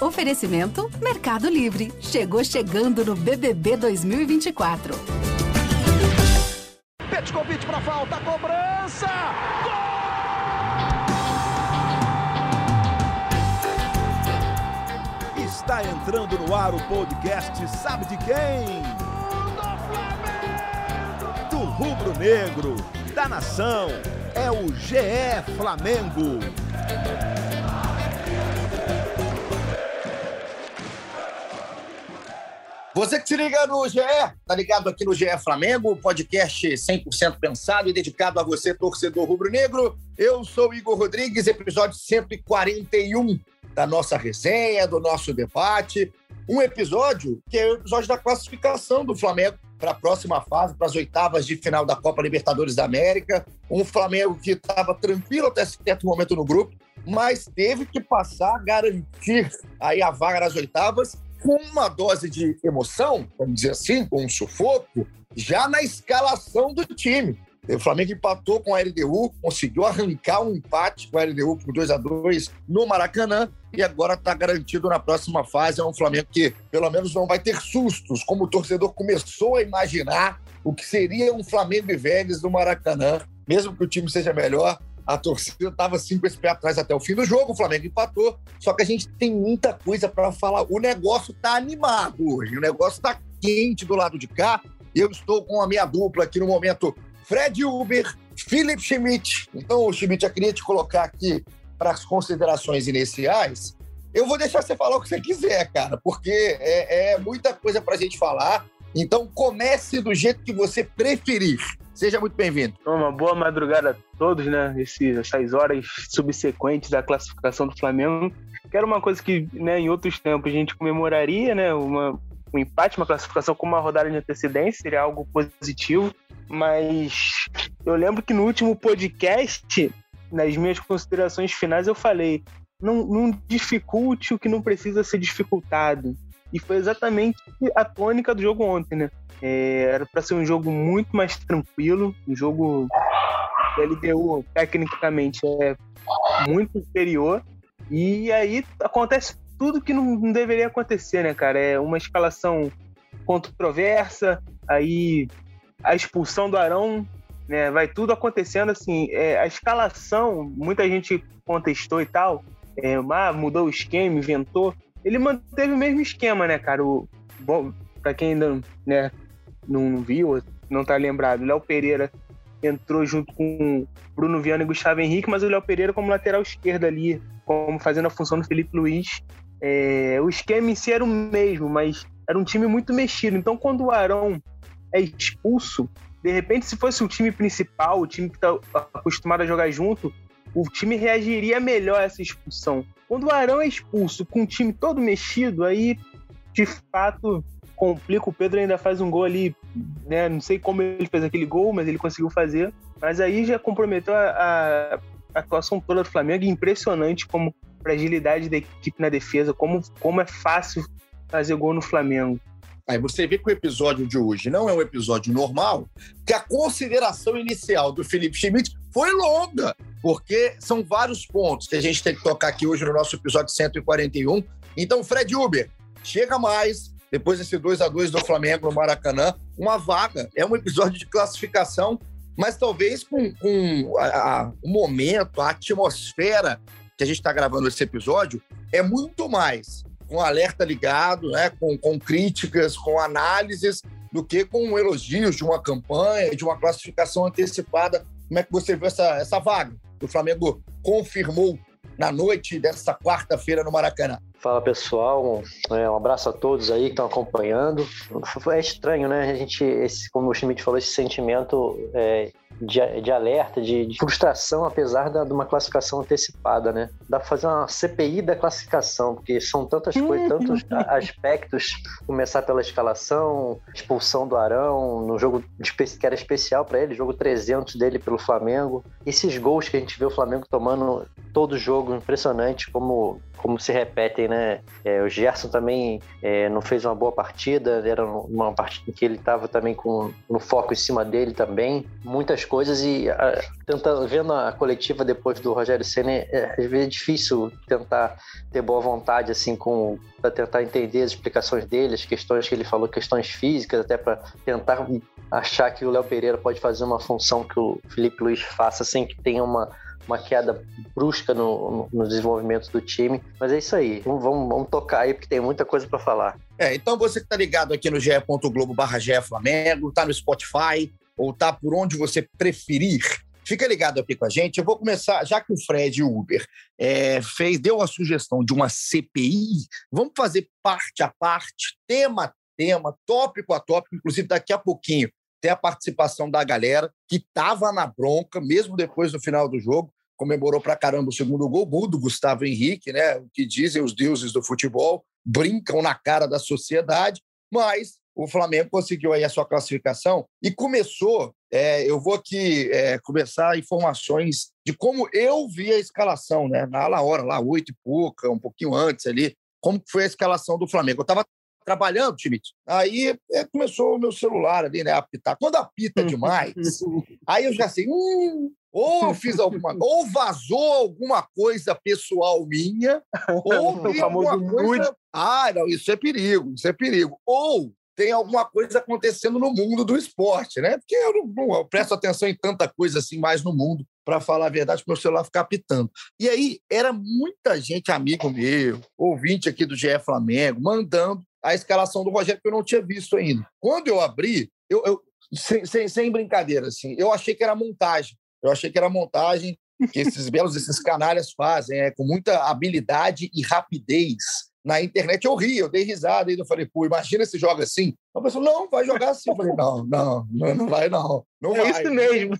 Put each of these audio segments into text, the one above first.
Oferecimento Mercado Livre. Chegou chegando no BBB 2024. Petkovic para falta, cobrança! Gol! Está entrando no ar o podcast Sabe de quem? Do rubro negro, da nação, é o GE Flamengo. Você que se liga no GE, tá ligado aqui no GE Flamengo, podcast 100% pensado e dedicado a você, torcedor rubro-negro. Eu sou Igor Rodrigues, episódio 141 da nossa resenha, do nosso debate. Um episódio que é o episódio da classificação do Flamengo para a próxima fase, para as oitavas de final da Copa Libertadores da América. Um Flamengo que estava tranquilo até certo momento no grupo, mas teve que passar a garantir aí a vaga nas oitavas com uma dose de emoção, vamos dizer assim, com um sufoco, já na escalação do time. O Flamengo empatou com a LDU, conseguiu arrancar um empate com a LDU por 2 a 2 no Maracanã e agora está garantido na próxima fase. É um Flamengo que, pelo menos, não vai ter sustos, como o torcedor começou a imaginar o que seria um Flamengo e Vélez no Maracanã, mesmo que o time seja melhor a torcida estava assim com esse pé atrás até o fim do jogo, o Flamengo empatou. Só que a gente tem muita coisa para falar. O negócio está animado hoje, o negócio está quente do lado de cá. Eu estou com a minha dupla aqui no momento, Fred Uber, Philip Schmidt. Então, Schmidt, eu queria te colocar aqui para as considerações iniciais. Eu vou deixar você falar o que você quiser, cara, porque é, é muita coisa para a gente falar. Então, comece do jeito que você preferir. Seja muito bem-vindo. Uma boa madrugada a todos, né? Essas horas subsequentes da classificação do Flamengo. Que era uma coisa que, né, em outros tempos a gente comemoraria, né? Uma, um empate, uma classificação com uma rodada de antecedência, seria algo positivo. Mas eu lembro que no último podcast, nas minhas considerações finais, eu falei: não, não dificulte o que não precisa ser dificultado. E foi exatamente a tônica do jogo ontem, né? É, era para ser um jogo muito mais tranquilo, um jogo que a LDU tecnicamente é muito superior. E aí acontece tudo que não, não, deveria acontecer, né, cara? É uma escalação controversa, aí a expulsão do Arão, né? Vai tudo acontecendo assim. É, a escalação, muita gente contestou e tal. É, ah, mudou o esquema, inventou. Ele manteve o mesmo esquema, né, cara? O, pra quem ainda né, não viu, não tá lembrado, Léo Pereira entrou junto com Bruno Viana e Gustavo Henrique, mas o Léo Pereira como lateral esquerdo ali, como fazendo a função do Felipe Luiz. É, o esquema em si era o mesmo, mas era um time muito mexido. Então, quando o Arão é expulso, de repente, se fosse o time principal, o time que está acostumado a jogar junto, o time reagiria melhor a essa expulsão. Quando o Arão é expulso com o time todo mexido, aí de fato complica. O Pedro ainda faz um gol ali, né? Não sei como ele fez aquele gol, mas ele conseguiu fazer. Mas aí já comprometeu a, a atuação toda do Flamengo. Impressionante como fragilidade da equipe na defesa, como, como é fácil fazer gol no Flamengo. Aí você vê que o episódio de hoje não é um episódio normal, que a consideração inicial do Felipe Schmidt foi longa, porque são vários pontos que a gente tem que tocar aqui hoje no nosso episódio 141. Então, Fred Uber, chega mais, depois desse 2 a 2 do Flamengo no Maracanã, uma vaga. É um episódio de classificação, mas talvez com, com a, a, o momento, a atmosfera que a gente está gravando esse episódio, é muito mais com alerta ligado, né, com, com críticas, com análises, do que com elogios de uma campanha, de uma classificação antecipada. Como é que você viu essa, essa vaga? O Flamengo confirmou na noite dessa quarta-feira no Maracanã. Fala pessoal, é, um abraço a todos aí que estão acompanhando. É estranho, né? A gente, esse, como o Schmidt falou, esse sentimento é, de, de, alerta, de, de, frustração, apesar da, de uma classificação antecipada, né? Dá pra fazer uma CPI da classificação, porque são tantas coisas, tantos aspectos. Começar pela escalação, expulsão do Arão, no jogo que era especial para ele, jogo 300 dele pelo Flamengo. Esses gols que a gente vê o Flamengo tomando todo jogo, impressionante como como se repetem, né? É, o Gerson também é, não fez uma boa partida, era uma partida em que ele estava também com no foco em cima dele também. Muitas coisas e a, tentando, vendo a coletiva depois do Rogério Senna, é, às vezes é difícil tentar ter boa vontade assim com para tentar entender as explicações dele, as questões que ele falou, questões físicas, até para tentar achar que o Léo Pereira pode fazer uma função que o Felipe Luiz faça sem que tenha uma uma queda brusca no, no, desenvolvimento do time. Mas é isso aí. Vamos, vamos, vamos tocar aí, porque tem muita coisa para falar. É, então você que está ligado aqui no ge.globo barra Flamengo, tá no Spotify, ou tá por onde você preferir, Fica ligado aqui com a gente. Eu vou começar, já que o Fred Uber é, fez, deu a sugestão de uma CPI, vamos fazer parte a parte, tema a tema, tópico a tópico, inclusive daqui a pouquinho tem a participação da galera que estava na bronca, mesmo depois do final do jogo, comemorou pra caramba o segundo gol, gol do Gustavo Henrique, né? O que dizem os deuses do futebol, brincam na cara da sociedade, mas o Flamengo conseguiu aí a sua classificação e começou. É, eu vou aqui é, começar informações de como eu vi a escalação, né? Na hora, lá, oito e pouca, um pouquinho antes ali, como foi a escalação do Flamengo. Eu estava trabalhando, Schmidt. Aí é, começou o meu celular ali, né, a apitar. Quando apita demais, aí eu já sei, hum, ou eu fiz alguma ou vazou alguma coisa pessoal minha, ou tem alguma coisa... Ah, não, isso é perigo, isso é perigo. Ou tem alguma coisa acontecendo no mundo do esporte, né? Porque eu não, não eu presto atenção em tanta coisa assim mais no mundo, para falar a verdade, para o meu celular ficar apitando. E aí era muita gente, amigo meu, ouvinte aqui do GE Flamengo, mandando a escalação do Rogério que eu não tinha visto ainda. Quando eu abri, eu, eu sem, sem, sem, brincadeira, assim, eu achei que era montagem. Eu achei que era montagem que esses belos, esses canalhas fazem, é, com muita habilidade e rapidez na internet eu ri, eu dei risada, e eu falei, pô, imagina se joga assim. A pessoa, não, vai jogar assim. Eu falei, não, não, não, vai, não. Não é vai. isso mesmo.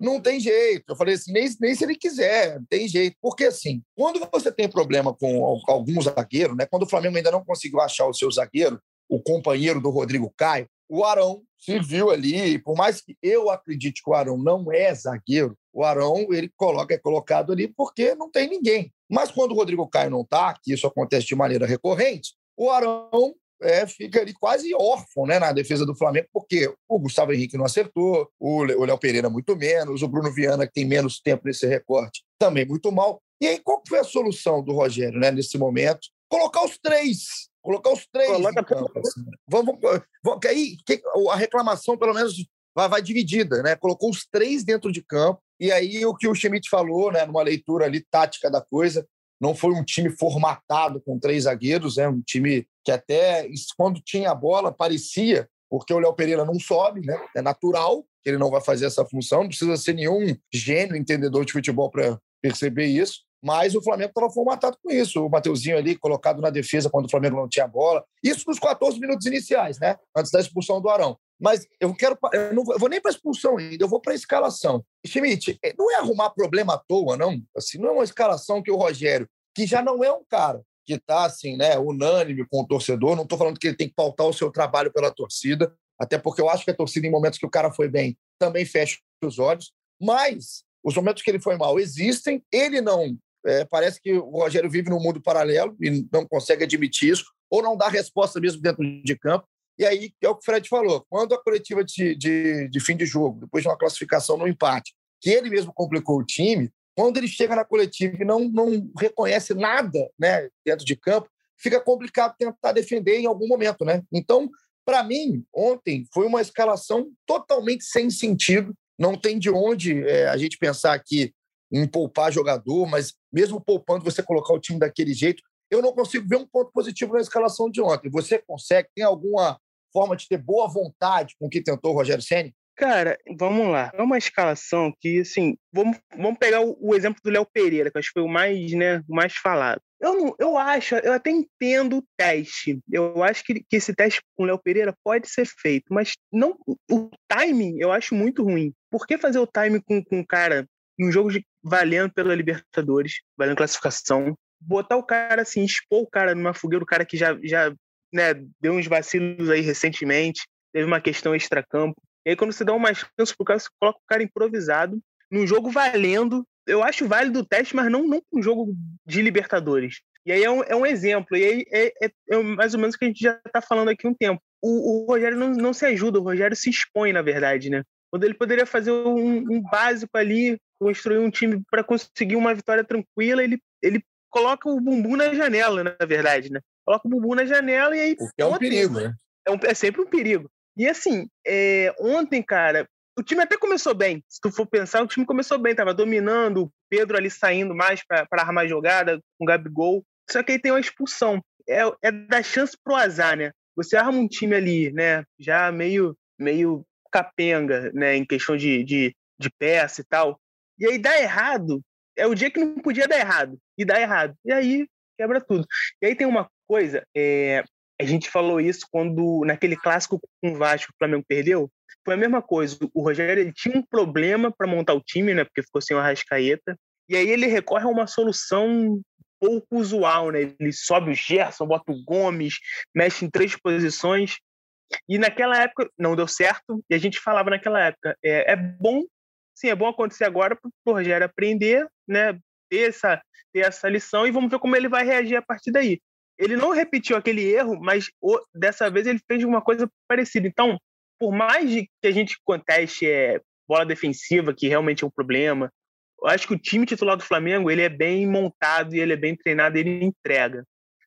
Não tem jeito. Eu falei assim, nem, nem se ele quiser, não tem jeito. Porque, assim, quando você tem problema com algum zagueiro, né? Quando o Flamengo ainda não conseguiu achar o seu zagueiro, o companheiro do Rodrigo Caio, o Arão se viu ali, por mais que eu acredite que o Arão não é zagueiro, o Arão ele coloca, é colocado ali porque não tem ninguém. Mas quando o Rodrigo Caio não está, que isso acontece de maneira recorrente, o Arão é, fica ali quase órfão né, na defesa do Flamengo, porque o Gustavo Henrique não acertou, o Léo Pereira muito menos, o Bruno Viana, que tem menos tempo nesse recorte, também muito mal. E aí, qual foi a solução do Rogério né, nesse momento? Colocar os três. Colocar os três. Coloca campo, assim. vamos, vamos, que aí que, a reclamação, pelo menos, vai, vai dividida, né? Colocou os três dentro de campo. E aí o que o Schmidt falou, né, numa leitura ali tática da coisa, não foi um time formatado com três zagueiros, é né? um time que até quando tinha a bola parecia, porque o Léo Pereira não sobe, né? É natural que ele não vai fazer essa função, não precisa ser nenhum gênio entendedor de futebol para perceber isso. Mas o Flamengo estava formatado com isso. O Mateuzinho ali colocado na defesa quando o Flamengo não tinha bola. Isso nos 14 minutos iniciais, né? Antes da expulsão do Arão. Mas eu quero. Eu não vou, eu vou nem para expulsão ainda, eu vou para escalação. Schmidt, é, não é arrumar problema à toa, não. Assim, não é uma escalação que o Rogério, que já não é um cara que está assim, né, unânime com o torcedor. Não estou falando que ele tem que pautar o seu trabalho pela torcida, até porque eu acho que a torcida, em momentos que o cara foi bem, também fecha os olhos. Mas os momentos que ele foi mal existem. Ele não. É, parece que o Rogério vive num mundo paralelo e não consegue admitir isso, ou não dá resposta mesmo dentro de campo. E aí é o que o Fred falou: quando a coletiva de, de, de fim de jogo, depois de uma classificação no empate, que ele mesmo complicou o time, quando ele chega na coletiva e não, não reconhece nada né, dentro de campo, fica complicado tentar defender em algum momento. Né? Então, para mim, ontem foi uma escalação totalmente sem sentido. Não tem de onde é, a gente pensar aqui em poupar jogador, mas mesmo poupando, você colocar o time daquele jeito, eu não consigo ver um ponto positivo na escalação de ontem. Você consegue? Tem alguma forma de ter boa vontade com o que tentou o Rogério Senni? Cara, vamos lá. É uma escalação que, assim, vamos, vamos pegar o, o exemplo do Léo Pereira, que acho que foi o mais, né, o mais falado. Eu, não, eu acho, eu até entendo o teste. Eu acho que, que esse teste com o Léo Pereira pode ser feito, mas não o timing eu acho muito ruim. Por que fazer o timing com, com o cara em um jogo de, valendo pela Libertadores, valendo classificação, botar o cara assim, expor o cara numa fogueira, o cara que já, já né, deu uns vacilos aí recentemente, teve uma questão extra-campo. E aí, quando você dá uma chance pro cara, você coloca o cara improvisado, num jogo valendo. Eu acho válido o teste, mas não, não um jogo de Libertadores. E aí é um, é um exemplo, e aí é, é, é, mais ou menos o que a gente já está falando aqui um tempo. O, o Rogério não, não se ajuda, o Rogério se expõe, na verdade, né? Quando ele poderia fazer um, um básico ali, construir um time para conseguir uma vitória tranquila, ele, ele coloca o bumbum na janela, na verdade, né? Coloca o bumbum na janela e aí. O que é um ontem, perigo, né? É, um, é, sempre um perigo. E assim, é, ontem, cara, o time até começou bem. Se tu for pensar, o time começou bem, tava dominando, o Pedro ali saindo mais para armar jogada, com o Gabigol. Só que aí tem uma expulsão. É, é dar chance pro azar, né? Você arma um time ali, né? Já meio, meio capenga, né? Em questão de, de, de peça e tal. E aí dá errado. É o dia que não podia dar errado. E dá errado. E aí quebra tudo. E aí tem uma coisa, é, a gente falou isso quando, naquele clássico com o Vasco, o Flamengo perdeu. Foi a mesma coisa. O Rogério ele tinha um problema para montar o time, né? Porque ficou sem o Arrascaeta. E aí ele recorre a uma solução pouco usual, né? Ele sobe o Gerson, bota o Gomes, mexe em três posições. E naquela época não deu certo. E a gente falava naquela época: é, é bom sim, é bom acontecer agora para o Rogério aprender, né? Ter essa, ter essa lição e vamos ver como ele vai reagir a partir daí. Ele não repetiu aquele erro, mas o, dessa vez ele fez uma coisa parecida. Então, por mais que a gente conteste é, bola defensiva, que realmente é um problema, eu acho que o time titular do Flamengo ele é bem montado e ele é bem treinado, ele entrega.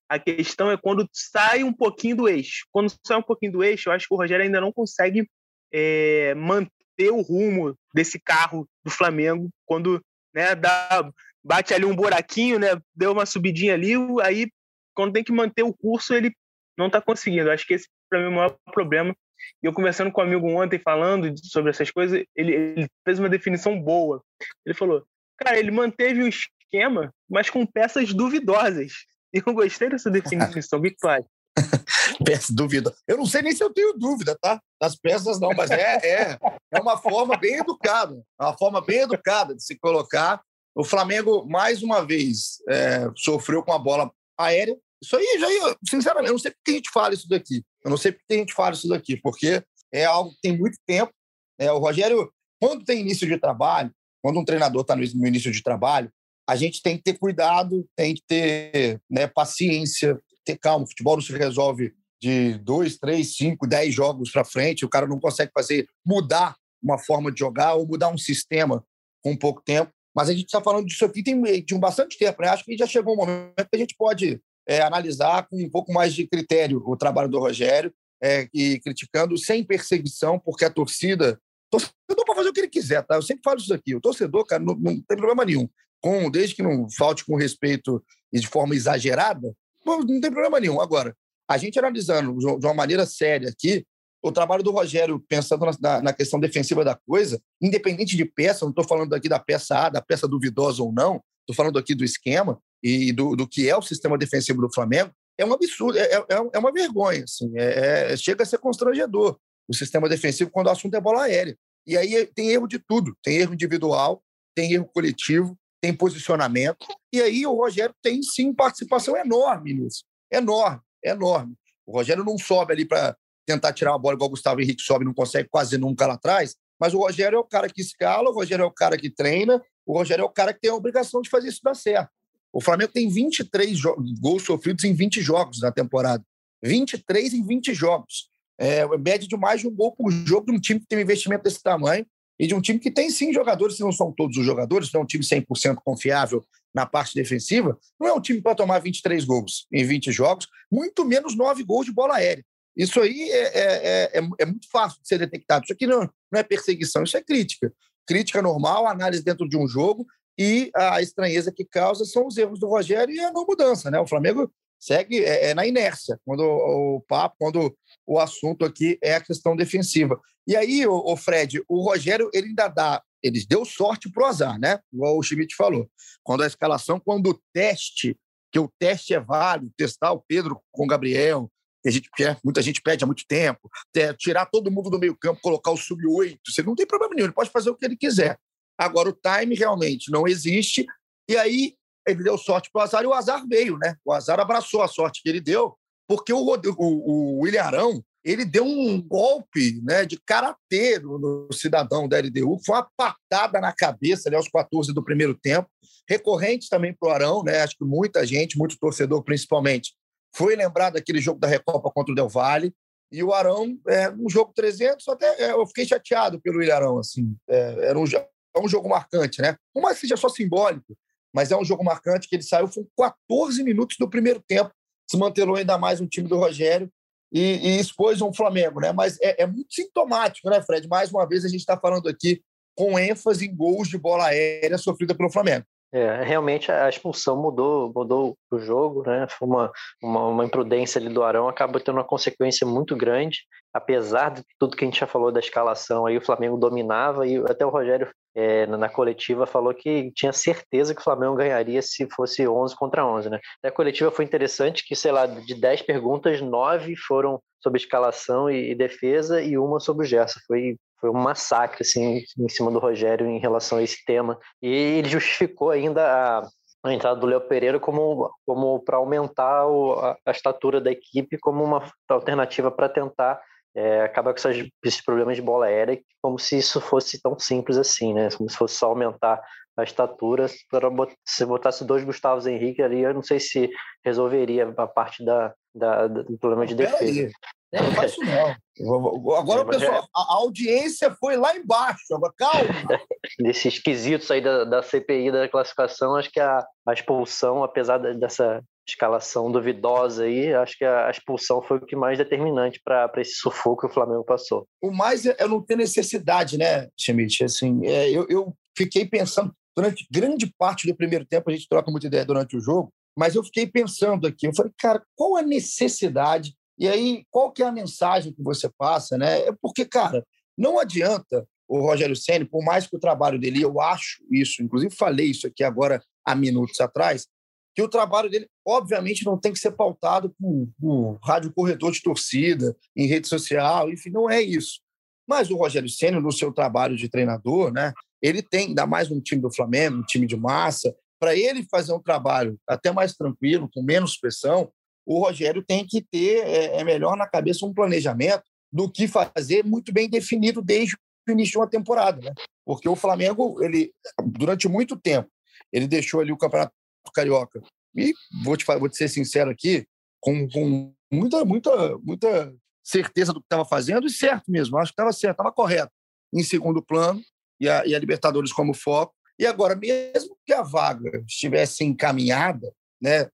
A questão é quando sai um pouquinho do eixo. Quando sai um pouquinho do eixo, eu acho que o Rogério ainda não consegue é, manter ter o rumo desse carro do Flamengo quando né, dá, bate ali um buraquinho, né, deu uma subidinha ali, aí quando tem que manter o curso ele não está conseguindo. Acho que esse para mim é o maior problema. Eu conversando com um amigo ontem falando sobre essas coisas, ele, ele fez uma definição boa. Ele falou, cara, ele manteve o esquema, mas com peças duvidosas. Eu gostei dessa definição. o que tu? Peço dúvida. Eu não sei nem se eu tenho dúvida, tá? Das peças, não, mas é, é, é uma forma bem educada, é uma forma bem educada de se colocar. O Flamengo, mais uma vez, é, sofreu com a bola aérea. Isso aí, já, sinceramente, eu não sei por que a gente fala isso daqui. Eu não sei por que a gente fala isso daqui, porque é algo que tem muito tempo. É, o Rogério, quando tem início de trabalho, quando um treinador está no início de trabalho, a gente tem que ter cuidado, tem que ter né, paciência, ter calma. O futebol não se resolve de dois, três, cinco, dez jogos para frente. O cara não consegue fazer mudar uma forma de jogar ou mudar um sistema com pouco tempo. Mas a gente está falando disso aqui tem, de um bastante tempo. Né? Acho que já chegou um momento que a gente pode é, analisar com um pouco mais de critério o trabalho do Rogério é, e criticando sem perseguição, porque a torcida. Torcedor para fazer o que ele quiser, tá? Eu sempre falo isso aqui. O torcedor, cara, não, não tem problema nenhum. Com, desde que não falte com respeito e de forma exagerada, não tem problema nenhum. Agora, a gente analisando de uma maneira séria aqui, o trabalho do Rogério, pensando na, na questão defensiva da coisa, independente de peça, não estou falando aqui da peça A, da peça duvidosa ou não, estou falando aqui do esquema e do, do que é o sistema defensivo do Flamengo, é um absurdo, é, é, é uma vergonha. Assim, é, é, chega a ser constrangedor o sistema defensivo quando o assunto é bola aérea. E aí tem erro de tudo: tem erro individual, tem erro coletivo, tem posicionamento. E aí o Rogério tem sim participação enorme nisso. Enorme, enorme. O Rogério não sobe ali para tentar tirar a bola igual o Gustavo Henrique sobe, não consegue quase nunca lá atrás. Mas o Rogério é o cara que escala, o Rogério é o cara que treina, o Rogério é o cara que tem a obrigação de fazer isso dar certo. O Flamengo tem 23 gols sofridos em 20 jogos na temporada. 23 em 20 jogos. É, média de mais de um gol por jogo de um time que tem um investimento desse tamanho e de um time que tem sim jogadores, se não são todos os jogadores, não é um time 100% confiável na parte defensiva, não é um time para tomar 23 gols em 20 jogos, muito menos 9 gols de bola aérea. Isso aí é, é, é, é muito fácil de ser detectado. Isso aqui não, não é perseguição, isso é crítica. Crítica normal, análise dentro de um jogo e a estranheza que causa são os erros do Rogério e a não mudança. Né? O Flamengo segue é, é na inércia quando o, o, papo, quando o assunto aqui é a questão defensiva. E aí, o, o Fred, o Rogério ele ainda dá, ele deu sorte pro azar, né? Igual o Schmidt falou. Quando a escalação, quando o teste, que o teste é válido, testar o Pedro com o Gabriel, que a gente quer, muita gente pede há muito tempo, tirar todo mundo do meio-campo, colocar o sub-8, você não tem problema nenhum, ele pode fazer o que ele quiser. Agora, o time realmente não existe, e aí ele deu sorte para o azar e o azar veio, né? O azar abraçou a sorte que ele deu, porque o, o, o William Arão ele deu um golpe né, de karatê no, cidadão da LDU, foi uma patada na cabeça ali aos 14 do primeiro tempo, recorrente também para o Arão, né? Acho que muita gente, muito torcedor principalmente, foi lembrado daquele jogo da Recopa contra o Del Valle. E o Arão, é, um jogo 300, até é, eu fiquei chateado pelo Ilharão, assim. É, era um, é um jogo marcante, né? Que seja só simbólico, mas é um jogo marcante que ele saiu, com 14 minutos do primeiro tempo, se mantelou ainda mais um time do Rogério e, e expôs um Flamengo, né? Mas é, é, muito sintomático, né, Fred? Mais uma vez a gente está falando aqui com ênfase em gols de bola aérea sofrida pelo Flamengo. É, realmente a expulsão mudou, mudou o jogo, né? Foi uma, uma, uma, imprudência ali do Arão, acaba tendo uma consequência muito grande, apesar de tudo que a gente já falou da escalação, aí o Flamengo dominava e até o Rogério é, na coletiva falou que tinha certeza que o Flamengo ganharia se fosse 11 contra 11, né? A coletiva foi interessante que, sei lá, de 10 perguntas, 9 foram sobre escalação e, e defesa e uma sobre o Gerson. Foi foi um massacre assim em cima do Rogério em relação a esse tema. E ele justificou ainda a, a entrada do Léo Pereira como, como para aumentar o, a, a, estatura da equipe como uma alternativa para tentar é, acabar com essas, esses problemas de bola aérea, como se isso fosse tão simples assim, né? Como se fosse só aumentar a estatura. Para se botasse dois Gustavos Henrique ali, eu não sei se resolveria a parte da, da do problema de defesa. É, não isso não. Agora, é, pessoal, é... a audiência foi lá embaixo. Calma. Desses quesitos aí da, da CPI da classificação, acho que a, a expulsão, apesar dessa escalação duvidosa aí, acho que a expulsão foi o que mais determinante para esse sufoco que o Flamengo passou. O mais é, é não ter necessidade, né, Schmidt? Assim, é, eu, eu fiquei pensando, durante grande parte do primeiro tempo, a gente troca muita ideia durante o jogo, mas eu fiquei pensando aqui, eu falei, cara, qual a necessidade e aí, qual que é a mensagem que você passa, né? É porque, cara, não adianta o Rogério Ceni, por mais que o trabalho dele, eu acho isso, inclusive falei isso aqui agora há minutos atrás, que o trabalho dele, obviamente, não tem que ser pautado por, por rádio corredor de torcida, em rede social, enfim, não é isso. Mas o Rogério Ceni, no seu trabalho de treinador, né, ele tem, ainda mais um time do Flamengo, um time de massa, para ele fazer um trabalho até mais tranquilo, com menos pressão, o Rogério tem que ter é, é, melhor na cabeça um planejamento do que fazer muito bem definido desde o início de uma temporada, né? Porque o Flamengo, ele durante muito tempo, ele deixou ali o Campeonato Carioca. E vou te, vou te ser sincero aqui, com, com muita, muita, muita certeza do que estava fazendo e certo mesmo, acho que estava certo, estava correto. Em segundo plano, e a, e a Libertadores como foco. E agora, mesmo que a vaga estivesse encaminhada, né?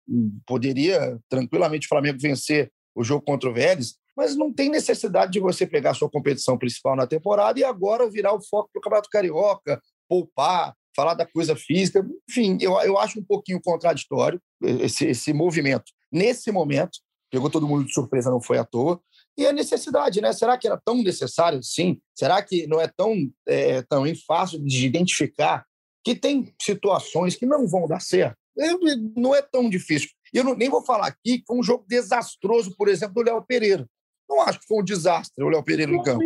Poderia tranquilamente o Flamengo vencer o jogo contra o Vélez, mas não tem necessidade de você pegar a sua competição principal na temporada e agora virar o foco para o Campeonato Carioca, poupar, falar da coisa física. Enfim, eu, eu acho um pouquinho contraditório esse, esse movimento. Nesse momento, pegou todo mundo de surpresa, não foi à toa. E a necessidade, né? Será que era tão necessário assim? Será que não é tão, é, fácil de identificar que tem situações que não vão dar certo? não é tão difícil. Eu não, nem vou falar aqui que foi um jogo desastroso, por exemplo, do Léo Pereira. Não acho que foi um desastre o Léo Pereira em campo.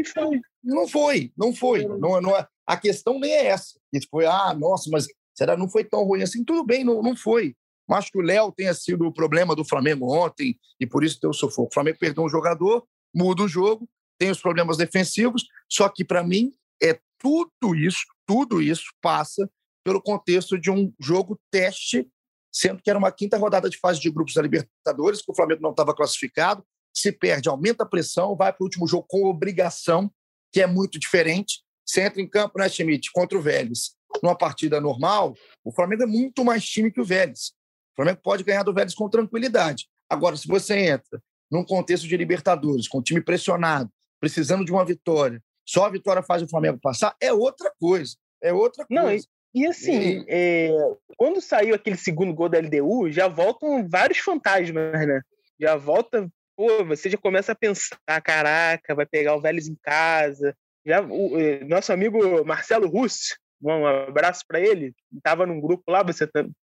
Não foi, não foi. Não, não é, a questão nem é essa. Isso foi, ah, nossa, mas será não foi tão ruim assim? Tudo bem, não, não foi. Mas acho que o Léo tenha sido o problema do Flamengo ontem e por isso deu sufoco. O Flamengo perdeu um jogador, muda o jogo, tem os problemas defensivos, só que para mim é tudo isso, tudo isso passa pelo contexto de um jogo teste sendo que era uma quinta rodada de fase de grupos da Libertadores, que o Flamengo não estava classificado, se perde, aumenta a pressão, vai para o último jogo com obrigação, que é muito diferente. Você entra em campo, né, Schmidt, contra o Vélez. Numa partida normal, o Flamengo é muito mais time que o Vélez. O Flamengo pode ganhar do Vélez com tranquilidade. Agora, se você entra num contexto de Libertadores, com o time pressionado, precisando de uma vitória, só a vitória faz o Flamengo passar, é outra coisa. É outra coisa. Não, e assim, e... É, quando saiu aquele segundo gol da LDU, já voltam vários fantasmas, né? Já volta, pô, você já começa a pensar, caraca, vai pegar o Vélez em casa. Já, o, é, nosso amigo Marcelo Russo, um abraço para ele, estava num grupo lá, você,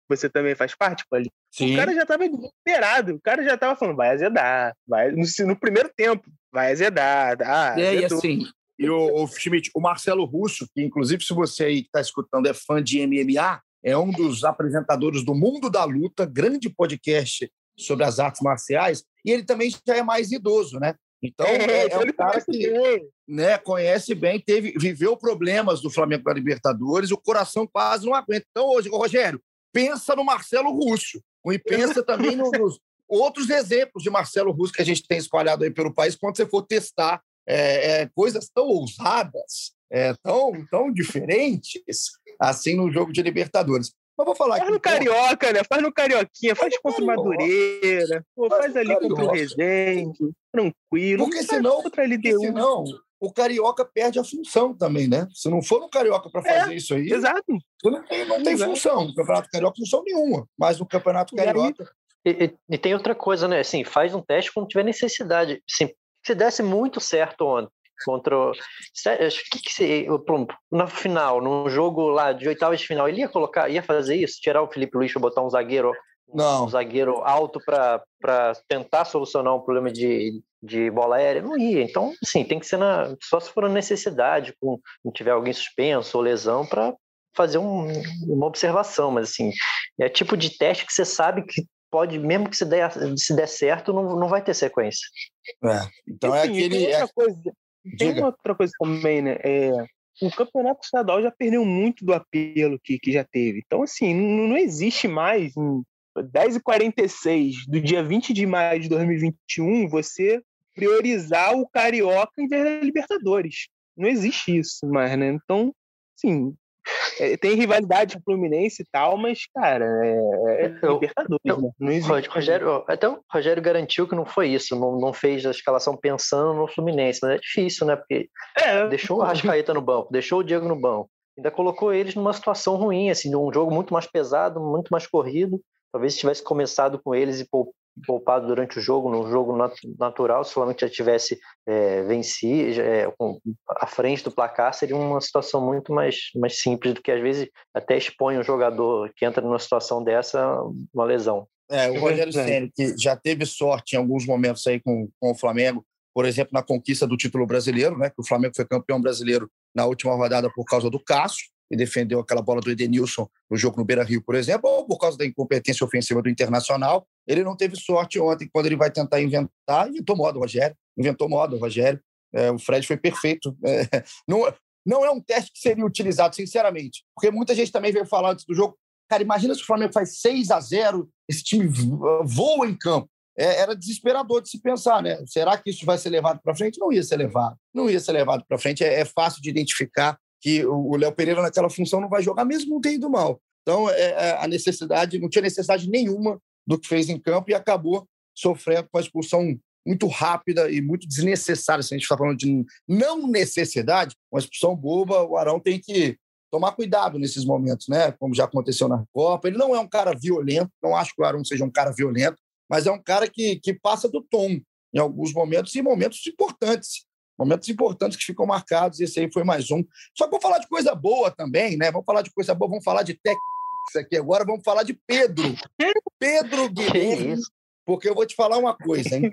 você também faz parte, ali. Sim. O cara já estava desesperado, o cara já estava falando, vai azedar, vai, no, no primeiro tempo, vai azedar. Ah, é, e assim, e o, o Schmidt, o Marcelo Russo, que inclusive se você aí está escutando é fã de MMA, é um dos apresentadores do Mundo da Luta, grande podcast sobre as artes marciais, e ele também já é mais idoso, né? Então, é, é, é um cara que né, conhece bem, teve, viveu problemas do Flamengo da Libertadores, o coração quase não aguenta. Então, hoje, Rogério, pensa no Marcelo Russo, e pensa também no, nos, outros exemplos de Marcelo Russo que a gente tem espalhado aí pelo país, quando você for testar é, é, coisas tão ousadas, é, tão, tão diferentes, assim no jogo de Libertadores. Mas vou falar faz aqui, no Carioca, né? Faz no Carioquinha, faz, faz contra o Madureira, pô, faz, faz ali contra o Resende, tranquilo. Porque senão, porque senão o Carioca perde a função também, né? Se não for no Carioca para fazer é, isso aí, exato. não tem, não tem função. No Campeonato Carioca, função nenhuma. Mas no Campeonato Carioca. E, e, e, tem outra coisa, né? Assim, faz um teste quando tiver necessidade. Assim, se desse muito certo ontem contra o que, que se, na final, num jogo lá de oitavas de final, ele ia colocar, ia fazer isso, tirar o Felipe Luiz e botar um zagueiro, não. um zagueiro alto para tentar solucionar um problema de, de bola aérea, não ia. Então, sim, tem que ser na, só se for necessidade, com não tiver alguém suspenso ou lesão para fazer um, uma observação, mas assim, é tipo de teste que você sabe que pode, mesmo que se der, se der certo, não, não vai ter sequência. É, então é aquele. É... Coisa, tem uma outra coisa também, né? É, o campeonato estadual já perdeu muito do apelo que, que já teve. Então, assim, não, não existe mais. Em 10h46 do dia 20 de maio de 2021, você priorizar o Carioca em vez da Libertadores. Não existe isso mais, né? Então, sim, é, tem rivalidade com o Fluminense e tal, mas, cara, é, é Libertadores, eu, né? Não existe. Rogério, até o Rogério garantiu que não foi isso, não, não fez a escalação pensando no Fluminense, mas é difícil, né? Porque é, deixou o Rascaeta no banco, deixou o Diego no banco, ainda colocou eles numa situação ruim, assim, num jogo muito mais pesado, muito mais corrido. Talvez se tivesse começado com eles e poupado durante o jogo, no jogo natural, se o Flamengo já tivesse é, vencido, é, à frente do placar, seria uma situação muito mais, mais simples do que às vezes até expõe um jogador que entra numa situação dessa uma lesão. É, o Rogério Senna, que já teve sorte em alguns momentos aí com, com o Flamengo, por exemplo, na conquista do título brasileiro, né, que o Flamengo foi campeão brasileiro na última rodada por causa do Cássio, e defendeu aquela bola do Edenilson no jogo no Beira-Rio, por exemplo, ou por causa da incompetência ofensiva do Internacional. Ele não teve sorte ontem quando ele vai tentar inventar, inventou modo, Rogério, inventou modo, Rogério. É, o Fred foi perfeito. É, não, não é um teste que seria utilizado, sinceramente, porque muita gente também veio falar antes do jogo. Cara, imagina se o Flamengo faz 6 a 0 esse time voa em campo. É, era desesperador de se pensar, né? Será que isso vai ser levado para frente? Não ia ser levado. Não ia ser levado para frente. É, é, fácil de identificar que o Léo Pereira naquela função não vai jogar, mesmo não tendo ido mal. Então, é, é, a necessidade, não tinha necessidade nenhuma do que fez em campo e acabou sofrendo com a expulsão muito rápida e muito desnecessária. Se a gente está falando de não necessidade, uma expulsão boba, o Arão tem que tomar cuidado nesses momentos, né? Como já aconteceu na Copa. Ele não é um cara violento, não acho que o Arão seja um cara violento, mas é um cara que, que passa do tom em alguns momentos e momentos importantes. Momentos importantes que ficam marcados, esse aí foi mais um. Só que vamos falar de coisa boa também, né? Vamos falar de coisa boa, vamos falar de técnica aqui agora, vamos falar de Pedro. Pedro Guilherme. Porque eu vou te falar uma coisa, hein?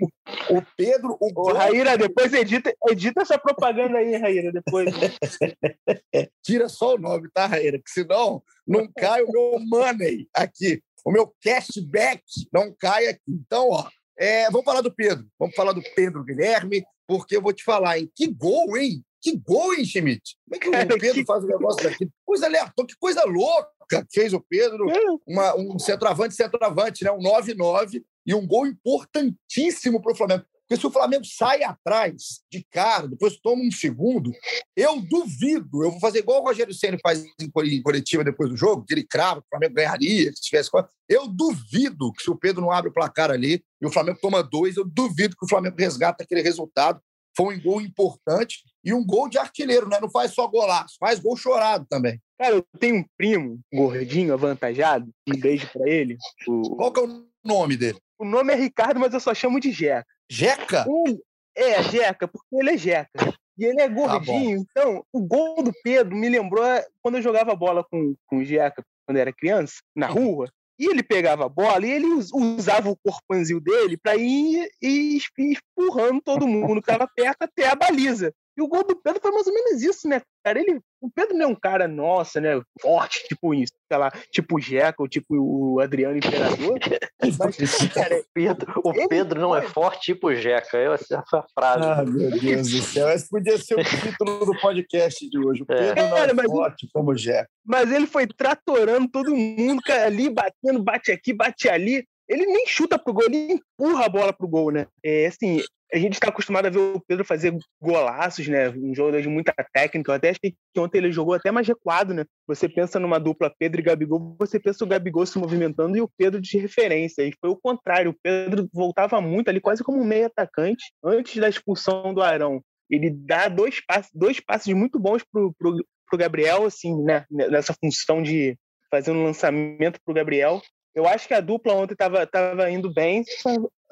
O Pedro. O Ô, Raíra, depois edita, edita essa propaganda aí, Raíra, depois. Tira só o nome, tá, Raíra? Que senão não cai o meu money aqui. O meu cashback não cai aqui. Então, ó, é, vamos falar do Pedro. Vamos falar do Pedro Guilherme, porque eu vou te falar, hein? Que gol, hein? Que gol, hein, Schmidt? Como é que o Pedro que... faz um negócio daqui? Coisa aleatória, que coisa louca que fez o Pedro. É. Uma, um centroavante, centroavante, né? Um 9-9 e um gol importantíssimo para o Flamengo. Porque se o Flamengo sai atrás de cara, depois toma um segundo, eu duvido. Eu vou fazer igual o Rogério Senna faz em coletiva depois do jogo, que ele crava que o Flamengo ganharia, se tivesse. Eu duvido que se o Pedro não abre o placar ali e o Flamengo toma dois, eu duvido que o Flamengo resgata aquele resultado. Foi um gol importante e um gol de artilheiro, né? Não faz só golaço, faz gol chorado também. Cara, eu tenho um primo gordinho, avantajado, um beijo para ele. O... Qual que é o nome dele? O nome é Ricardo, mas eu só chamo de Jeca. Jeca? é, Jeca, porque ele é Jeca. E ele é tá gordinho, tá então o gol do Pedro me lembrou quando eu jogava bola com, com o Jeca quando era criança, na rua. E ele pegava a bola e ele usava o corpãozinho dele para ir, ir empurrando todo mundo que estava perto até a baliza. E o gol do Pedro foi mais ou menos isso, né, cara? Ele, o Pedro não é um cara, nossa, né, forte, tipo isso, sei lá, tipo o Jeca ou tipo o Adriano Imperador. Mas, cara, o Pedro, o Pedro não é forte tipo o Jeca. Essa foi a frase. Ah, meu Deus do céu. Esse podia ser o título do podcast de hoje. O é. Pedro é. não é forte como o Jeca. Mas ele foi tratorando todo mundo ali, batendo, bate aqui, bate ali ele nem chuta pro gol, ele empurra a bola pro gol, né? É assim, a gente está acostumado a ver o Pedro fazer golaços, né? Um jogador de muita técnica. Eu até achei que ontem ele jogou até mais recuado, né? Você pensa numa dupla Pedro e Gabigol, você pensa o Gabigol se movimentando e o Pedro de referência. E foi o contrário. O Pedro voltava muito ali, quase como um meio atacante, antes da expulsão do Arão. Ele dá dois passos, dois passos muito bons pro, pro, pro Gabriel, assim, né? Nessa função de fazer um lançamento pro Gabriel. Eu acho que a dupla ontem estava tava indo bem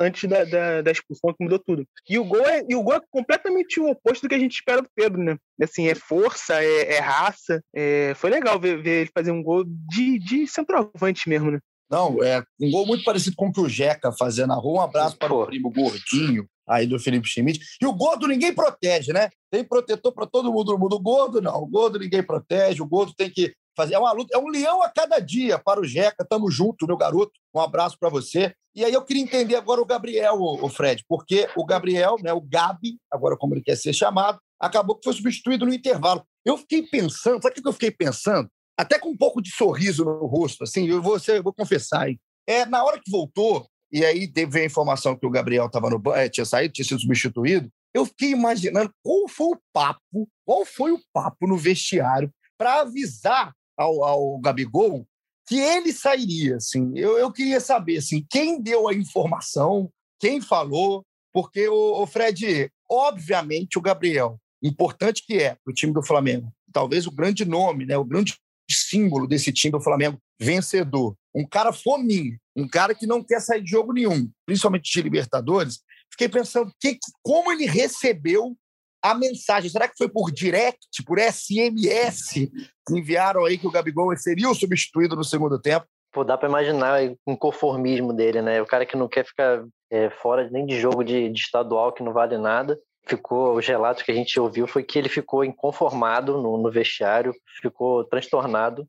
antes da, da, da, expulsão, que mudou tudo. E o, gol é, e o gol é completamente o oposto do que a gente espera do Pedro, né? Assim, é força, é, é raça. É, foi legal ver, ver, ele fazer um gol de, de centroavante mesmo, né? Não, é um gol muito parecido com o que o Jeca fazia na rua. Um abraço para o primo gordinho aí do Felipe Schmidt. E o gordo ninguém protege, né? Tem protetor para todo mundo no mundo. O gordo não, o gordo ninguém protege, o gordo tem que fazer. É uma luta, é um leão a cada dia para o Jeca. Tamo junto, meu garoto. Um abraço para você. E aí eu queria entender agora o Gabriel, o Fred, porque o Gabriel, né, o Gabi, agora como ele quer ser chamado, acabou que foi substituído no intervalo. Eu fiquei pensando, sabe o que eu fiquei pensando? Até com um pouco de sorriso no rosto, assim, eu vou, eu vou confessar, hein? É, na hora que voltou, e aí teve a informação que o Gabriel tava no, é, tinha saído, tinha sido substituído, eu fiquei imaginando qual foi o papo, qual foi o papo no vestiário para avisar ao, ao Gabigol que ele sairia. Assim. Eu, eu queria saber assim, quem deu a informação, quem falou, porque o, o Fred, obviamente, o Gabriel, importante que é para o time do Flamengo, talvez o grande nome, né, o grande símbolo desse time do Flamengo vencedor. Um cara fominho, um cara que não quer sair de jogo nenhum, principalmente de Libertadores. Fiquei pensando que, como ele recebeu a mensagem. Será que foi por direct, por SMS, que enviaram aí que o Gabigol seria o substituído no segundo tempo? Pô, dá para imaginar o conformismo dele, né? O cara que não quer ficar é, fora nem de jogo de, de, estadual que não vale nada. Ficou, os relatos que a gente ouviu foi que ele ficou inconformado no, no vestiário, ficou transtornado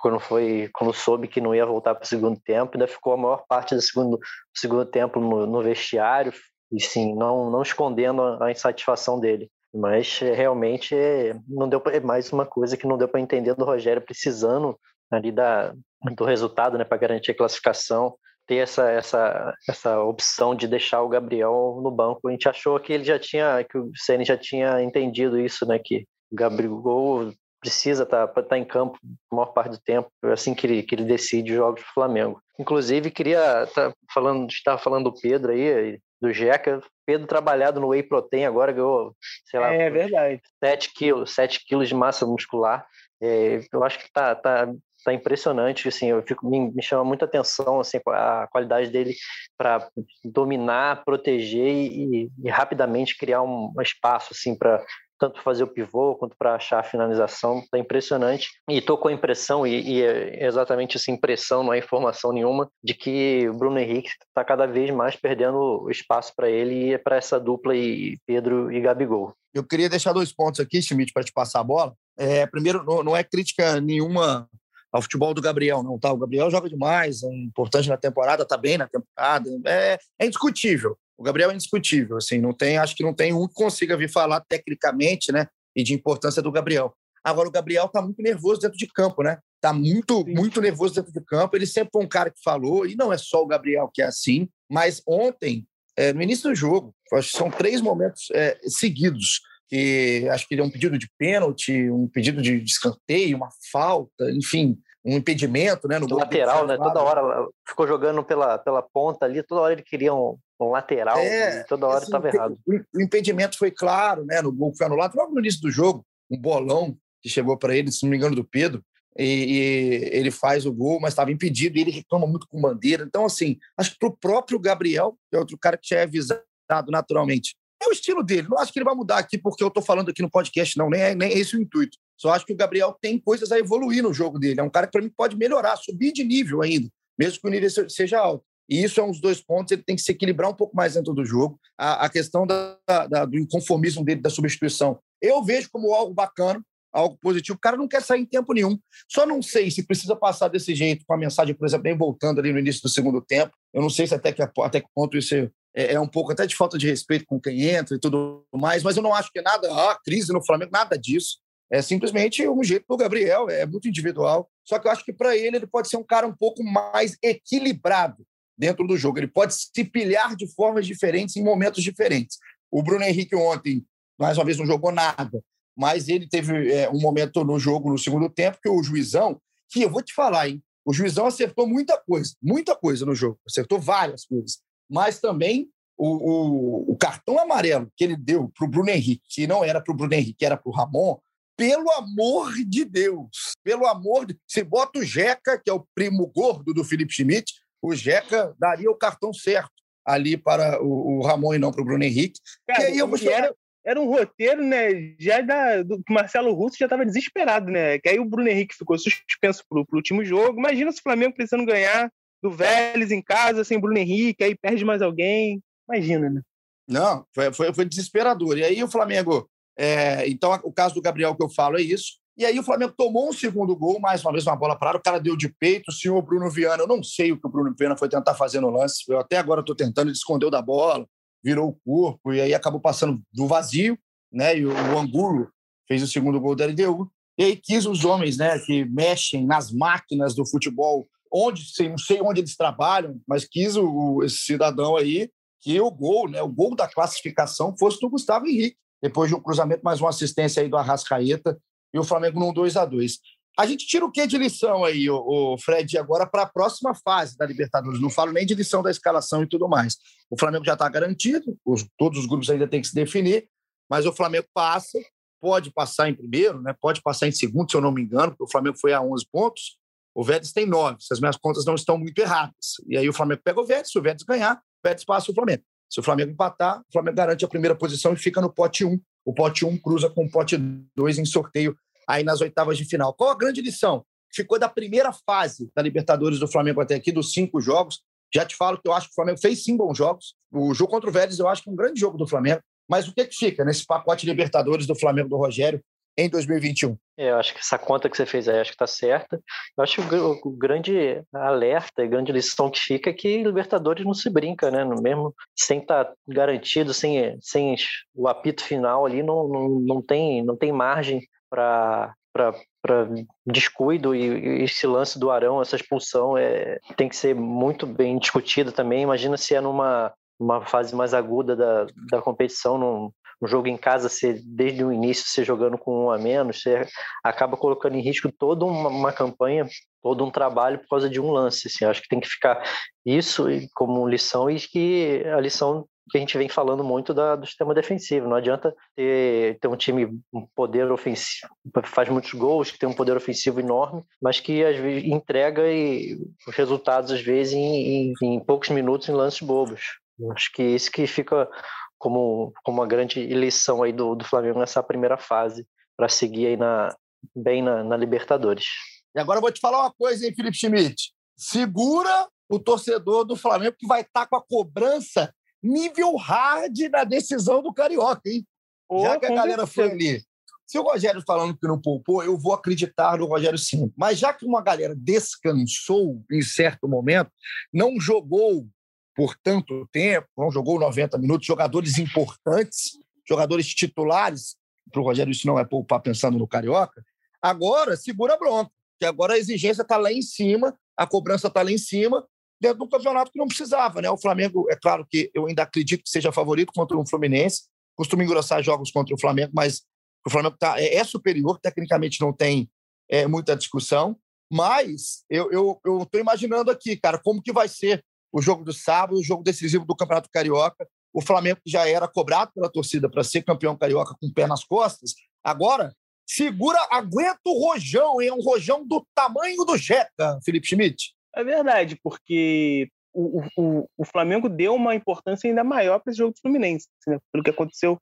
quando foi quando soube que não ia voltar para o segundo tempo, ainda ficou a maior parte do segundo, segundo tempo no, no vestiário, e sim, não, não escondendo a insatisfação dele. Mas é, realmente é, não deu pra, é mais uma coisa que não deu para entender do Rogério precisando ali da, do resultado, né, para garantir a classificação, ter essa, essa, essa opção de deixar o Gabriel no banco. A gente achou que ele já tinha, que o Ceni já tinha entendido isso, né, que o Gabriel precisa estar tá, tá em campo a maior parte do tempo, assim que ele, que ele decide os jogos do Flamengo. Inclusive, queria tá falando, estava falando do Pedro aí, do Jeca. Pedro trabalhado no Whey Protein agora ganhou, sei lá, é verdade. 7 quilos, 7 quilos de massa muscular. É, eu acho que tá, tá, tá impressionante, assim, eu fico, me, me chama muita atenção, assim, a qualidade dele para dominar, proteger e, e, rapidamente criar um, um espaço, assim, para tanto fazer o pivô quanto para achar a finalização, tá impressionante. E tô com a impressão, e, e, é exatamente essa impressão, não é informação nenhuma, de que o Bruno Henrique está cada vez mais perdendo espaço para ele e para essa dupla e Pedro e Gabigol. Eu queria deixar dois pontos aqui, Schmidt, para te passar a bola. É, primeiro, não, não é crítica nenhuma ao futebol do Gabriel, não, tá? O Gabriel joga demais, é importante na temporada, tá bem na temporada, é, é indiscutível. O Gabriel é indiscutível, assim, não tem, acho que não tem um que consiga vir falar tecnicamente, né, e de importância do Gabriel. Agora o Gabriel está muito nervoso dentro de campo, né? Tá muito, Sim. muito nervoso dentro de campo. Ele sempre foi um cara que falou, e não é só o Gabriel que é assim, mas ontem, é, no início do jogo, acho que são três momentos é, seguidos que acho que ele é um pedido de pênalti, um pedido de escanteio, uma falta, enfim, um impedimento, né? No lateral, né? Toda hora ficou jogando pela, pela ponta ali, toda hora ele queria um, um lateral, é, toda hora estava errado. O impedimento foi claro, né? No gol foi anulado, logo no início do jogo, um bolão que chegou para ele, se não me engano, do Pedro, e, e ele faz o gol, mas estava impedido e ele reclama muito com bandeira. Então, assim, acho que para o próprio Gabriel, que é outro cara que já é avisado naturalmente, é o estilo dele. Não acho que ele vai mudar aqui porque eu estou falando aqui no podcast, não, nem é, nem é esse o intuito. Só acho que o Gabriel tem coisas a evoluir no jogo dele. É um cara que, para mim, pode melhorar, subir de nível ainda, mesmo que o nível seja alto. E isso é um dos dois pontos. Ele tem que se equilibrar um pouco mais dentro do jogo. A, a questão da, da, do inconformismo dele, da substituição, eu vejo como algo bacana, algo positivo. O cara não quer sair em tempo nenhum. Só não sei se precisa passar desse jeito, com a mensagem, por exemplo, bem voltando ali no início do segundo tempo. Eu não sei se até que, até que ponto isso é, é um pouco até de falta de respeito com quem entra e tudo mais, mas eu não acho que é nada, ah, crise no Flamengo, nada disso. É simplesmente um jeito do Gabriel, é muito individual. Só que eu acho que para ele ele pode ser um cara um pouco mais equilibrado. Dentro do jogo. Ele pode se pilhar de formas diferentes em momentos diferentes. O Bruno Henrique ontem, mais uma vez, não jogou nada, mas ele teve é, um momento no jogo, no segundo tempo, que o juizão, que eu vou te falar, hein? O juizão acertou muita coisa, muita coisa no jogo, acertou várias coisas, mas também o, o, o cartão amarelo que ele deu para o Bruno Henrique, que não era para o Bruno Henrique, era para o Ramon, pelo amor de Deus, pelo amor de Você bota o Jeca, que é o primo gordo do Felipe Schmidt, o Jeca daria o cartão certo ali para o, o Ramon e não para o Bruno Henrique. Cara, aí eu vou era, era um roteiro, né? Já da, do Marcelo Russo já estava desesperado, né? Que aí o Bruno Henrique ficou suspenso para o último jogo. Imagina se o Flamengo precisando ganhar do Vélez em casa, sem Bruno Henrique, aí perde mais alguém. Imagina, né? Não, foi, foi, foi desesperador. E aí o Flamengo é, então, o caso do Gabriel que eu falo é isso. E aí o Flamengo tomou um segundo gol, mais uma vez uma bola parada, o cara deu de peito, o senhor Bruno Viana, eu não sei o que o Bruno Viana foi tentar fazer no lance, eu até agora estou tentando, ele escondeu da bola, virou o corpo, e aí acabou passando do vazio, né, e o, o Angulo fez o segundo gol da LDU, e aí quis os homens, né, que mexem nas máquinas do futebol, onde, não sei onde eles trabalham, mas quis o, esse cidadão aí que o gol, né, o gol da classificação fosse do Gustavo Henrique, depois de um cruzamento, mais uma assistência aí do Arrascaeta e o Flamengo num 2 a 2 A gente tira o que de lição aí, o, Fred, agora para a próxima fase da Libertadores? Não falo nem de lição da escalação e tudo mais. O Flamengo já está garantido, os, todos os grupos ainda têm que se definir, mas o Flamengo passa, pode passar em primeiro, né? pode passar em segundo, se eu não me engano, porque o Flamengo foi a 11 pontos, o Vélez tem nove, se as minhas contas não estão muito erradas. E aí o Flamengo pega o Vélez, se o Vélez ganhar, o Vélez passa o Flamengo. Se o Flamengo empatar, o Flamengo garante a primeira posição e fica no pote 1. O pote 1 cruza com o pote 2 em sorteio aí nas oitavas de final. Qual a grande lição? Ficou da primeira fase da Libertadores do Flamengo até aqui, dos cinco jogos. Já te falo que eu acho que o Flamengo fez sim bons jogos. O jogo contra o Vélez eu acho que é um grande jogo do Flamengo. Mas o que, que fica nesse pacote Libertadores do Flamengo do Rogério? Em 2021. É, eu acho que essa conta que você fez aí, acho que está certa. Eu acho que o, grande alerta e grande lição que fica é que Libertadores não se brinca, né? No mesmo sem estar tá garantido, sem, sem o apito final ali, não, não, não, tem, não tem margem para para descuido e, e, esse lance do Arão, essa expulsão é, tem que ser muito bem discutida também. Imagina se é numa uma fase mais aguda da, da competição, num, um jogo em casa, ser desde o início ser jogando com um a menos, você acaba colocando em risco toda uma, uma campanha, todo um trabalho por causa de um lance. Assim. Acho que tem que ficar isso como lição e que a lição que a gente vem falando muito da, do sistema defensivo. Não adianta ter, ter um time um poder ofensivo, faz muitos gols, que tem um poder ofensivo enorme, mas que às vezes entrega e, os resultados às vezes em, em, em poucos minutos em lances bobos. Acho que isso que fica como, como uma grande eleição aí do, do Flamengo nessa primeira fase para seguir aí na, bem na, na, Libertadores. E agora eu vou te falar uma coisa, hein, Felipe Schmidt? Segura o torcedor do Flamengo que vai estar tá com a cobrança nível hard na decisão do Carioca, hein? Oh, Já que a galera foi ali. Se o Rogério falando que não poupou, eu vou acreditar no Rogério sim. Mas já que uma galera descansou em certo momento, não jogou por tanto tempo, não jogou 90 minutos, jogadores importantes, jogadores titulares, para o Rogério isso não é poupar pensando no Carioca, agora segura a bronca, que agora a exigência está lá em cima, a cobrança está lá em cima, dentro de um campeonato que não precisava. Né? O Flamengo, é claro que eu ainda acredito que seja favorito contra o Fluminense, costuma engrossar jogos contra o Flamengo, mas o Flamengo tá, é, é superior, tecnicamente não tem é, muita discussão, mas eu estou eu imaginando aqui, cara, como que vai ser o jogo do sábado, o jogo decisivo do Campeonato Carioca. O Flamengo que já era cobrado pela torcida para ser campeão carioca com o pé nas costas, agora segura, aguenta o rojão, é um rojão do tamanho do Jeca, Felipe Schmidt. É verdade, porque o, o, o Flamengo deu uma importância ainda maior para esse jogo do Fluminense, né, pelo que aconteceu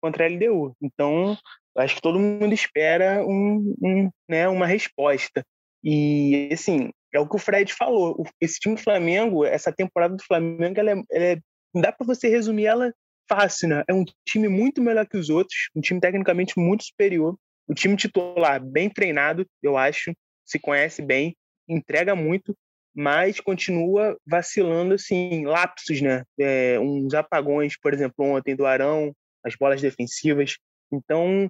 contra a LDU. Então, acho que todo mundo espera um, um, né, uma resposta. E, assim, é o que o Fred falou. Esse time do Flamengo, essa temporada do Flamengo, ela é, ela é dá para você resumir ela fácil, né? É um time muito melhor que os outros, um time tecnicamente muito superior, o time titular bem treinado, eu acho, se conhece bem, entrega muito, mas continua vacilando assim, lapsos, né? É, uns apagões, por exemplo, ontem do Arão, as bolas defensivas. Então,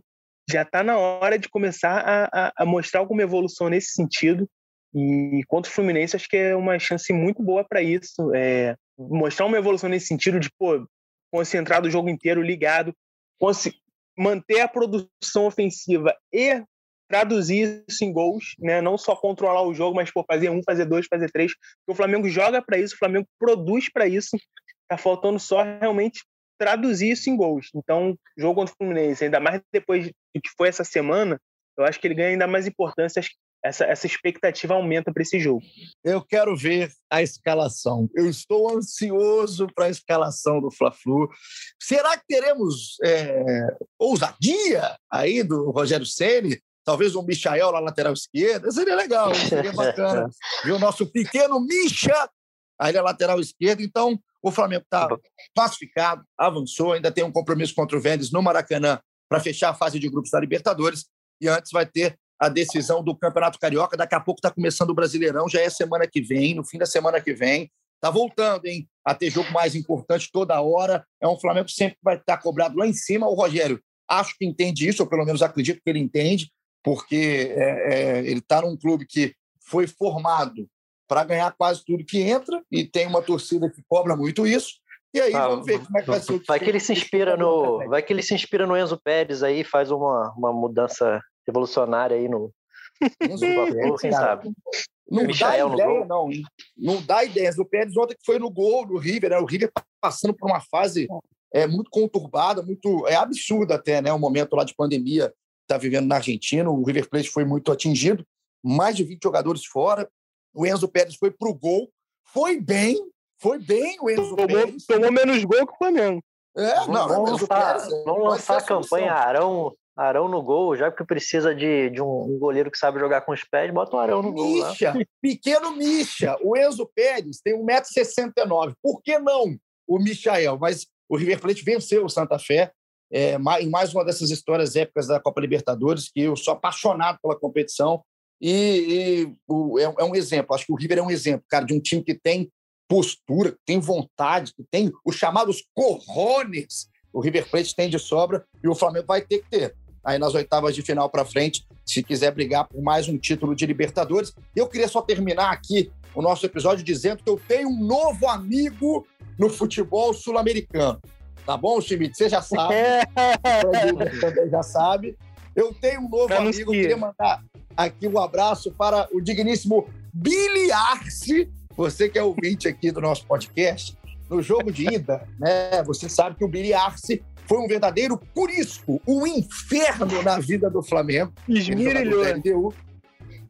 já está na hora de começar a, a, a, mostrar alguma evolução nesse sentido E contra o Fluminense, acho que é uma chance muito boa para isso. É, mostrar uma evolução nesse sentido de, pô, concentrar o jogo inteiro ligado, manter a produção ofensiva e traduzir isso em gols, né? Não só controlar o jogo, mas pô, fazer um, fazer dois, fazer três. o Flamengo joga para isso, o Flamengo produz para isso. Tá faltando só realmente traduzir isso em gols. Então, jogo contra o Fluminense, ainda mais depois do que foi essa semana, eu acho que ele ganha ainda mais importância essa, essa expectativa aumenta para esse jogo. Eu quero ver a escalação. Eu estou ansioso para a escalação do Fla-Flu. Será que teremos é, ousadia aí do Rogério Ceni? Talvez um Michael na lateral esquerda. Seria legal, seria bacana. ver o nosso pequeno Micha aí na lateral esquerda. Então, o Flamengo está classificado, avançou, ainda tem um compromisso contra o Vélez no Maracanã para fechar a fase de grupos da Libertadores. E antes vai ter a decisão do Campeonato Carioca. Daqui a pouco está começando o Brasileirão, já é semana que vem, no fim da semana que vem. Está voltando, hein? A ter jogo mais importante toda hora. É um Flamengo que sempre vai estar tá cobrado lá em cima. O Rogério, acho que entende isso, ou pelo menos acredito que ele entende, porque é, é, ele está num clube que foi formado para ganhar quase tudo que entra e tem uma torcida que cobra muito isso. E aí, ah, vamos ver como é que vai ser o Vai que ele se inspira no, vai que ele se inspira no Enzo Pérez aí, faz uma, uma mudança revolucionária aí no, quem sabe. Não Michael dá ideia, não. Não dá ideia. O Pérez ontem que foi no gol do River, né? o River tá passando por uma fase é, muito conturbada, muito é absurda até, né? O momento lá de pandemia está vivendo na Argentina. O River Plate foi muito atingido, mais de 20 jogadores fora. O Enzo Pérez foi pro gol, foi bem, foi bem o Enzo tomou, Pérez. Tomou menos gol que o Flamengo. É, não, vamos lançar, Pérez, é, vamos lançar a campanha Arão Arão no gol, já que precisa de, de um, goleiro que sabe jogar com os pés, bota o Arão no gol. Misha, pequeno Misha. O Enzo Pérez tem 1,69m. Por que não o Michael? Mas o River Plate venceu o Santa Fé é, em mais uma dessas histórias épicas da Copa Libertadores, que eu sou apaixonado pela competição. E, e o, é, é, um exemplo. Acho que o River é um exemplo, cara, de um time que tem postura, que tem vontade, que tem os chamados corrones. O River Plate tem de sobra e o Flamengo vai ter que ter aí nas oitavas de final para frente, se quiser brigar por mais um título de Libertadores. Eu queria só terminar aqui o nosso episódio dizendo que eu tenho um novo amigo no futebol sul-americano. Tá bom, Schmidt? Você já sabe. também já sabe. Eu tenho um novo amigo, queria mandar aqui um abraço para o digníssimo Billy Arce, você que é ouvinte aqui do nosso podcast. No jogo de ida, né? Você sabe que o Billy Arce foi um verdadeiro curisco, um inferno na vida do Flamengo. Esmirilhou.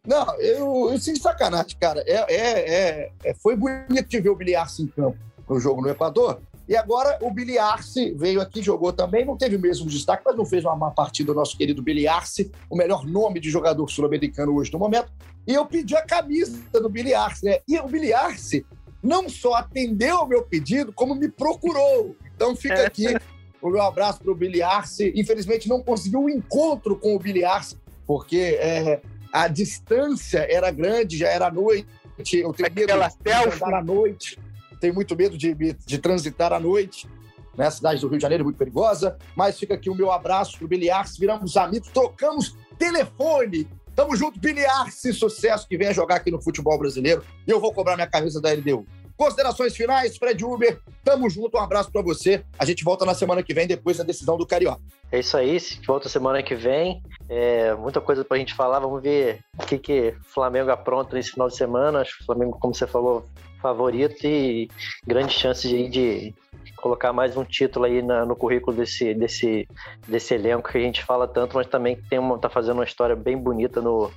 Não, eu, eu de sacanagem, cara. É, é, é, é, foi bonito de ver o Biliarce em campo no jogo no Equador. E agora o Biliarce veio aqui, jogou também, não teve o mesmo destaque, mas não fez uma má partida o nosso querido Biliarce, o melhor nome de jogador sul-americano hoje no momento. E eu pedi a camisa do Biliarce, né? E o Biliarce não só atendeu ao meu pedido, como me procurou. Então fica é. aqui o meu abraço para o Billy Arce. Infelizmente, não conseguiu o um encontro com o Billy Arce, porque é, a distância era grande, já era noite. Eu tenho medo de andar à noite, tenho muito medo de, de transitar à noite. Né? A cidade do Rio de Janeiro é muito perigosa, mas fica aqui o meu abraço para o Billy Arce. Viramos amigos, trocamos telefone. Tamo junto, Billy Arce, sucesso que venha jogar aqui no futebol brasileiro. E eu vou cobrar minha camisa da LDU. Considerações finais, Fred Uber. Tamo junto, um abraço para você. A gente volta na semana que vem, depois da decisão do Carioca. É isso aí, volta semana que vem. É, muita coisa pra gente falar. Vamos ver o que, que o Flamengo apronta nesse final de semana. Acho que o Flamengo, como você falou, favorito e grandes chances de, de colocar mais um título aí na, no currículo desse, desse, desse elenco que a gente fala tanto, mas também tem uma, tá fazendo uma história bem bonita no,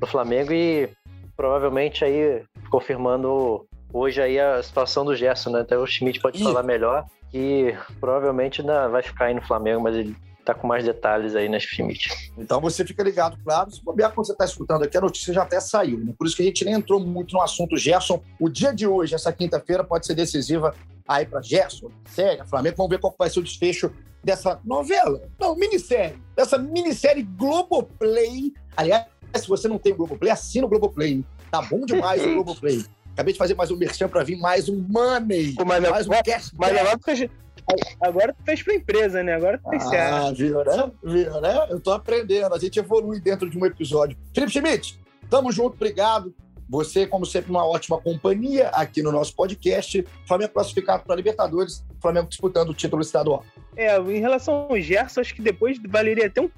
no Flamengo e provavelmente aí confirmando hoje aí a situação do Gerson, né? Até o Schmidt pode Ih. falar melhor, que provavelmente ainda vai ficar aí no Flamengo, mas ele tá com mais detalhes aí nas Schmidt. Então você fica ligado, claro. Se bobear quando você está escutando aqui, a notícia já até saiu, né? Por isso que a gente nem entrou muito no assunto Gerson. O dia de hoje, essa quinta-feira, pode ser decisiva aí para Gerson, série, Flamengo. Vamos ver qual vai ser o desfecho dessa novela, não, minissérie, dessa minissérie Globoplay. Aliás, se você não tem o Globoplay, assina o Globoplay. Tá bom demais o Globoplay. Acabei de fazer mais um merchan para vir mais um money, mas mais um cash. Mas agora tu fez, agora tu fez pra empresa, né? Agora tu fez ah, certo. Ah, viu, né? Viu, né? Eu tô aprendendo. A gente evolui dentro de um episódio. Felipe Schmidt, tamo junto, obrigado. Você, como sempre, uma ótima companhia aqui no nosso podcast. Flamengo classificado para Libertadores, Flamengo disputando o título estadual. É, em relação ao Gerson, acho que depois valeria até um,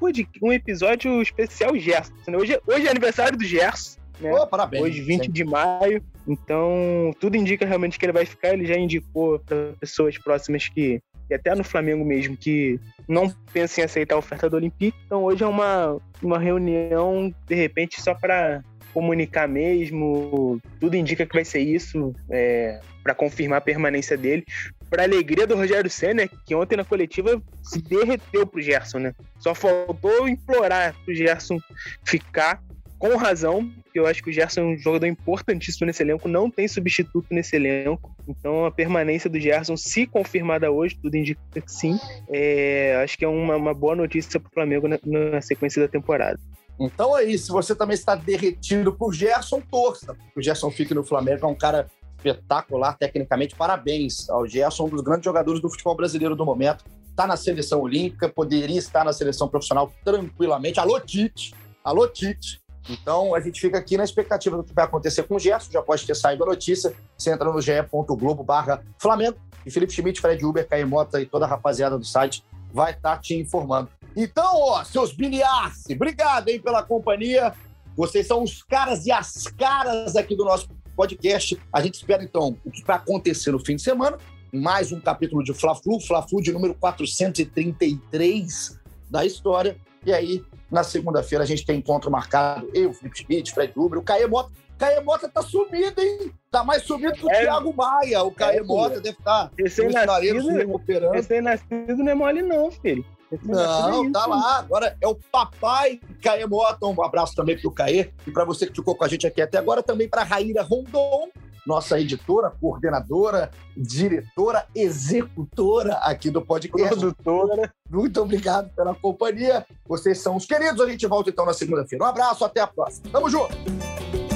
um episódio especial Gerson. Né? Hoje, hoje é aniversário do Gerson. Né? Oh, parabéns. Hoje, 20 sim. de maio. Então, tudo indica realmente que ele vai ficar. Ele já indicou para pessoas próximas que, e até no Flamengo mesmo, que não pensem em aceitar a oferta do Olympique. Então, hoje é uma, uma reunião, de repente, só para comunicar mesmo. Tudo indica que vai ser isso, é, para confirmar a permanência dele. Para alegria do Rogério Senna, que ontem na coletiva se derreteu pro Gerson, né? Só faltou implorar pro Gerson ficar com razão, porque eu acho que o Gerson é um jogador importantíssimo nesse elenco, não tem substituto nesse elenco. Então a permanência do Gerson, se confirmada hoje, tudo indica que sim, é, acho que é uma, uma boa notícia para o Flamengo na, na, sequência da temporada. Então é isso. Se você também está derretido por Gerson, torça. O Gerson fique no Flamengo, é um cara espetacular tecnicamente. Parabéns ao Gerson, um dos grandes jogadores do futebol brasileiro do momento. Está na seleção olímpica, poderia estar na seleção profissional tranquilamente. Alô, Tite! Alô, Tite! Então, a gente fica aqui na expectativa do que vai acontecer com o Gerson. Já pode ter saído a notícia. Você entra no ge.globo barra Flamengo e Felipe Schmidt, Fred Uber, Caio Mota e toda a rapaziada do site vai estar tá te informando. Então, ó, seus biliarce, obrigado, hein, pela companhia. Vocês são os caras e as caras aqui do nosso podcast. A gente espera, então, o que vai acontecer no fim de semana. Mais um capítulo de Fla-Flu, Fla-Flu de número 433 da história. E aí, na segunda-feira, a gente tem encontro marcado. Eu, Felipe Schmidt, Fred Uber, o Caê Mota. Caê Mota tá sumido, hein? Tá mais sumido que o é, Thiago Maia. O Caê é, Mota deve estar tá recém-nascido, se recuperando. Recém-nascido não é mole não, filho. Não, tá lá. Agora é o papai Caê Mota. Um abraço também pro Caê. E para você que ficou com a gente aqui até agora, também para Raíra Rondon, nossa editora, coordenadora, diretora, executora aqui do podcast. Produtora. Muito obrigado pela companhia. Vocês são os queridos. A gente volta então na segunda-feira. Um abraço, até a próxima. Tamo junto!